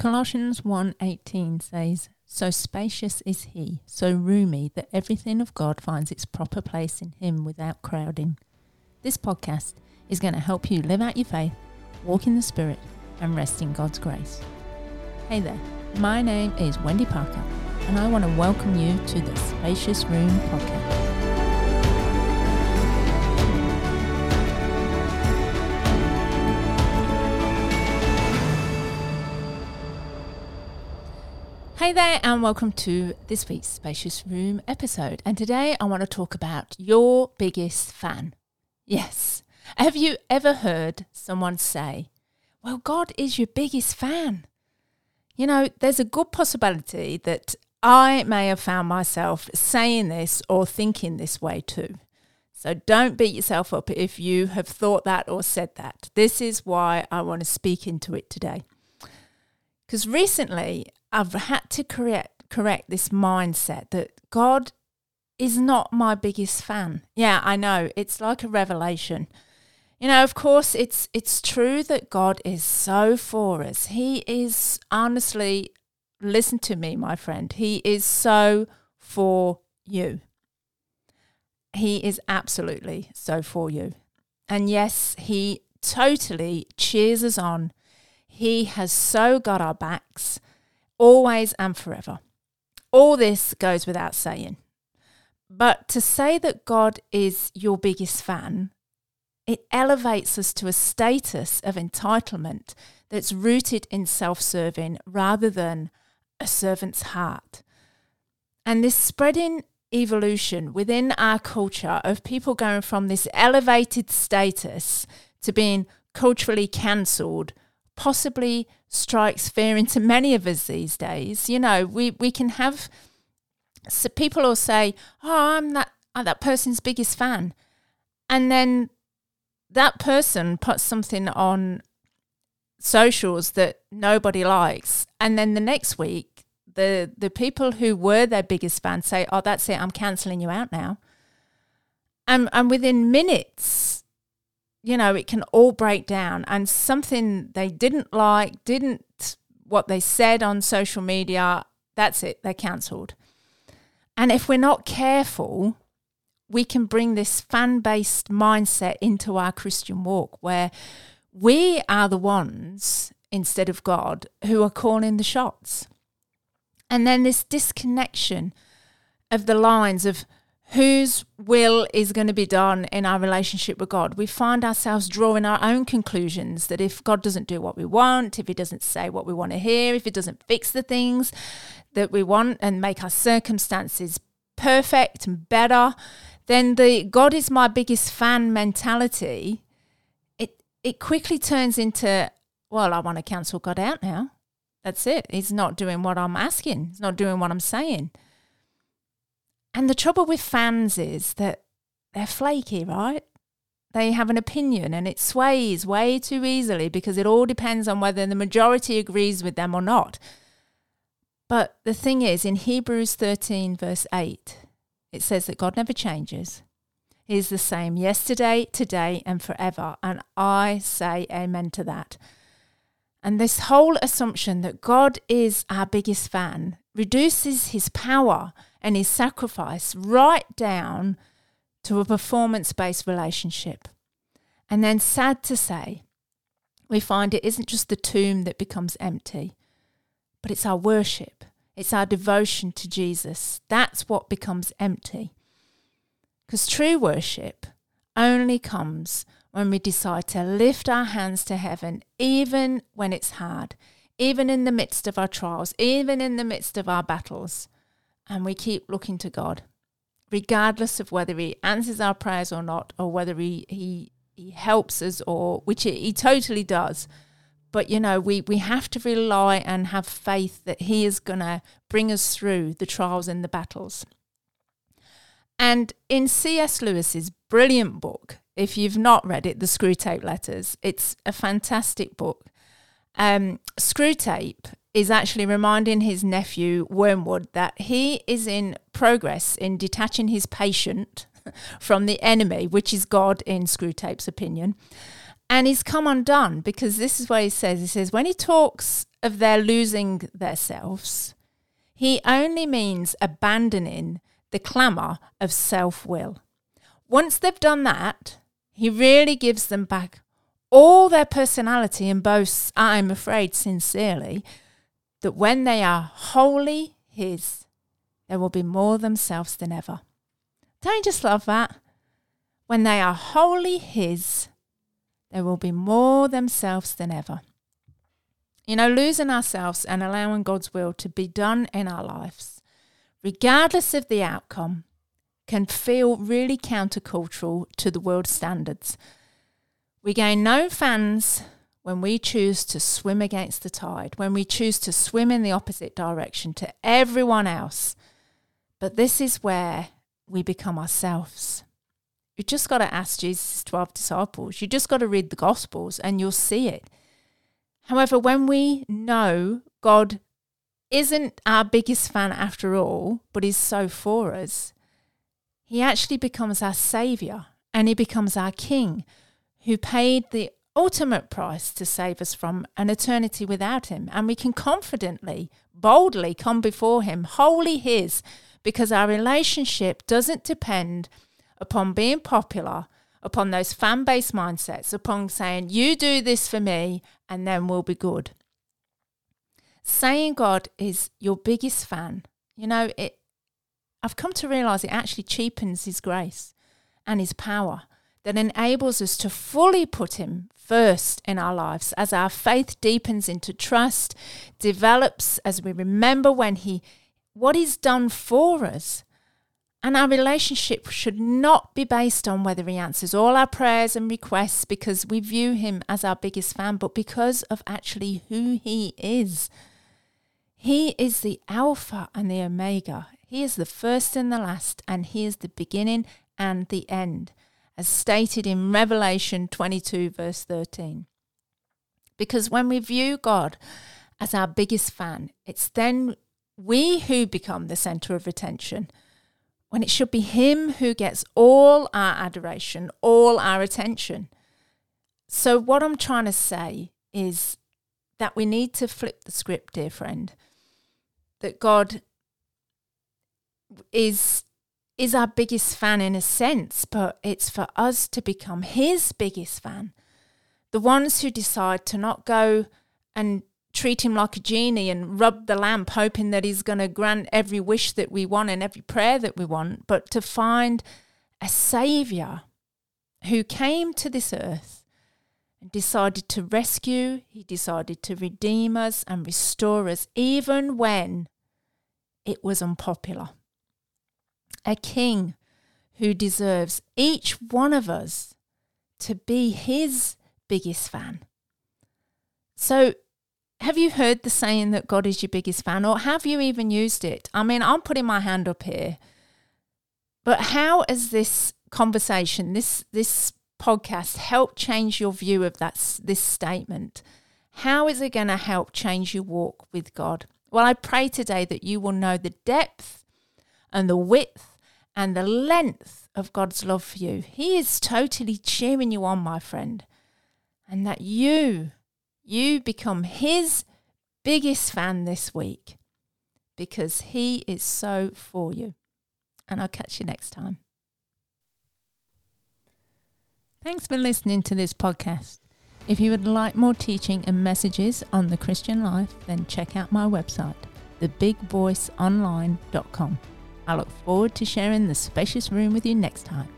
Colossians 1:18 says, "So spacious is he, so roomy that everything of God finds its proper place in him without crowding." This podcast is going to help you live out your faith, walk in the spirit, and rest in God's grace. Hey there. My name is Wendy Parker, and I want to welcome you to the Spacious Room podcast. Hey there, and welcome to this week's Spacious Room episode. And today I want to talk about your biggest fan. Yes. Have you ever heard someone say, Well, God is your biggest fan? You know, there's a good possibility that I may have found myself saying this or thinking this way too. So don't beat yourself up if you have thought that or said that. This is why I want to speak into it today. Because recently I've had to correct correct this mindset that God is not my biggest fan. Yeah, I know. It's like a revelation. You know, of course it's it's true that God is so for us. He is honestly listen to me, my friend. He is so for you. He is absolutely so for you. And yes, he totally cheers us on. He has so got our backs always and forever. All this goes without saying. But to say that God is your biggest fan, it elevates us to a status of entitlement that's rooted in self serving rather than a servant's heart. And this spreading evolution within our culture of people going from this elevated status to being culturally cancelled possibly strikes fear into many of us these days. You know, we, we can have so people will say, "Oh, I'm that I'm that person's biggest fan," and then that person puts something on socials that nobody likes, and then the next week, the the people who were their biggest fan say, "Oh, that's it, I'm cancelling you out now," and and within minutes you know, it can all break down. And something they didn't like, didn't what they said on social media, that's it, they're cancelled. And if we're not careful, we can bring this fan based mindset into our Christian walk where we are the ones, instead of God, who are calling the shots. And then this disconnection of the lines of whose will is going to be done in our relationship with God, we find ourselves drawing our own conclusions that if God doesn't do what we want, if He doesn't say what we want to hear, if He doesn't fix the things that we want and make our circumstances perfect and better, then the God is my biggest fan mentality, it it quickly turns into, well, I want to cancel God out now. That's it. He's not doing what I'm asking. He's not doing what I'm saying. And the trouble with fans is that they're flaky, right? They have an opinion and it sways way too easily because it all depends on whether the majority agrees with them or not. But the thing is, in Hebrews 13, verse 8, it says that God never changes. He is the same yesterday, today, and forever. And I say amen to that. And this whole assumption that God is our biggest fan reduces his power and his sacrifice right down to a performance based relationship. And then, sad to say, we find it isn't just the tomb that becomes empty, but it's our worship, it's our devotion to Jesus. That's what becomes empty. Because true worship only comes when we decide to lift our hands to heaven, even when it's hard, even in the midst of our trials, even in the midst of our battles and we keep looking to God, regardless of whether He answers our prayers or not, or whether He He, he helps us, or which he, totally does. But you know, we we have to rely and have faith that He is going to bring us through the trials and the battles. And in C.S. Lewis's brilliant book, if you've not read it, The Screwtape Letters, it's a fantastic book. Um, Screwtape is actually reminding his nephew Wormwood that he is in progress in detaching his patient from the enemy, which is God in Screwtape's opinion. And he's come undone because this is what he says. He says, when he talks of their losing themselves, he only means abandoning the clamour of self will. Once they've done that, he really gives them back all their personality and boasts, I'm afraid sincerely, that when they are wholly his, they will be more themselves than ever. Don't you just love that? When they are wholly his, they will be more themselves than ever. You know, losing ourselves and allowing God's will to be done in our lives, regardless of the outcome, can feel really countercultural to the world standards. We gain no fans when we choose to swim against the tide, when we choose to swim in the opposite direction to everyone else. But this is where we become ourselves. You just got to ask Jesus' 12 disciples. You just got to read the Gospels and you'll see it. However, when we know God isn't our biggest fan after all, but is so for us, he actually becomes our saviour and he becomes our king who paid the ultimate price to save us from an eternity without him. And we can confidently, boldly come before him, wholly his, because our relationship doesn't depend upon being popular, upon those fan based mindsets, upon saying, You do this for me, and then we'll be good. Saying God is your biggest fan, you know, it, I've come to realize it actually cheapens His grace and His power that enables us to fully put Him first in our lives as our faith deepens into trust, develops as we remember when He what He's done for us. And our relationship should not be based on whether He answers all our prayers and requests because we view Him as our biggest fan, but because of actually who He is. He is the Alpha and the Omega. He is the first and the last, and He is the beginning and the end, as stated in Revelation 22, verse 13. Because when we view God as our biggest fan, it's then we who become the center of attention when it should be Him who gets all our adoration, all our attention. So, what I'm trying to say is that we need to flip the script, dear friend, that God is is our biggest fan in a sense, but it's for us to become his biggest fan. The ones who decide to not go and treat him like a genie and rub the lamp, hoping that he's going to grant every wish that we want and every prayer that we want, but to find a savior who came to this earth and decided to rescue, he decided to redeem us and restore us, even when it was unpopular. A king who deserves each one of us to be his biggest fan. So have you heard the saying that God is your biggest fan, or have you even used it? I mean, I'm putting my hand up here, but how has this conversation, this this podcast, helped change your view of that this statement? How is it going to help change your walk with God? Well, I pray today that you will know the depth and the width and the length of God's love for you. He is totally cheering you on, my friend, and that you you become his biggest fan this week because he is so for you. And I'll catch you next time. Thanks for listening to this podcast. If you would like more teaching and messages on the Christian life, then check out my website, thebigvoiceonline.com. I look forward to sharing the spacious room with you next time.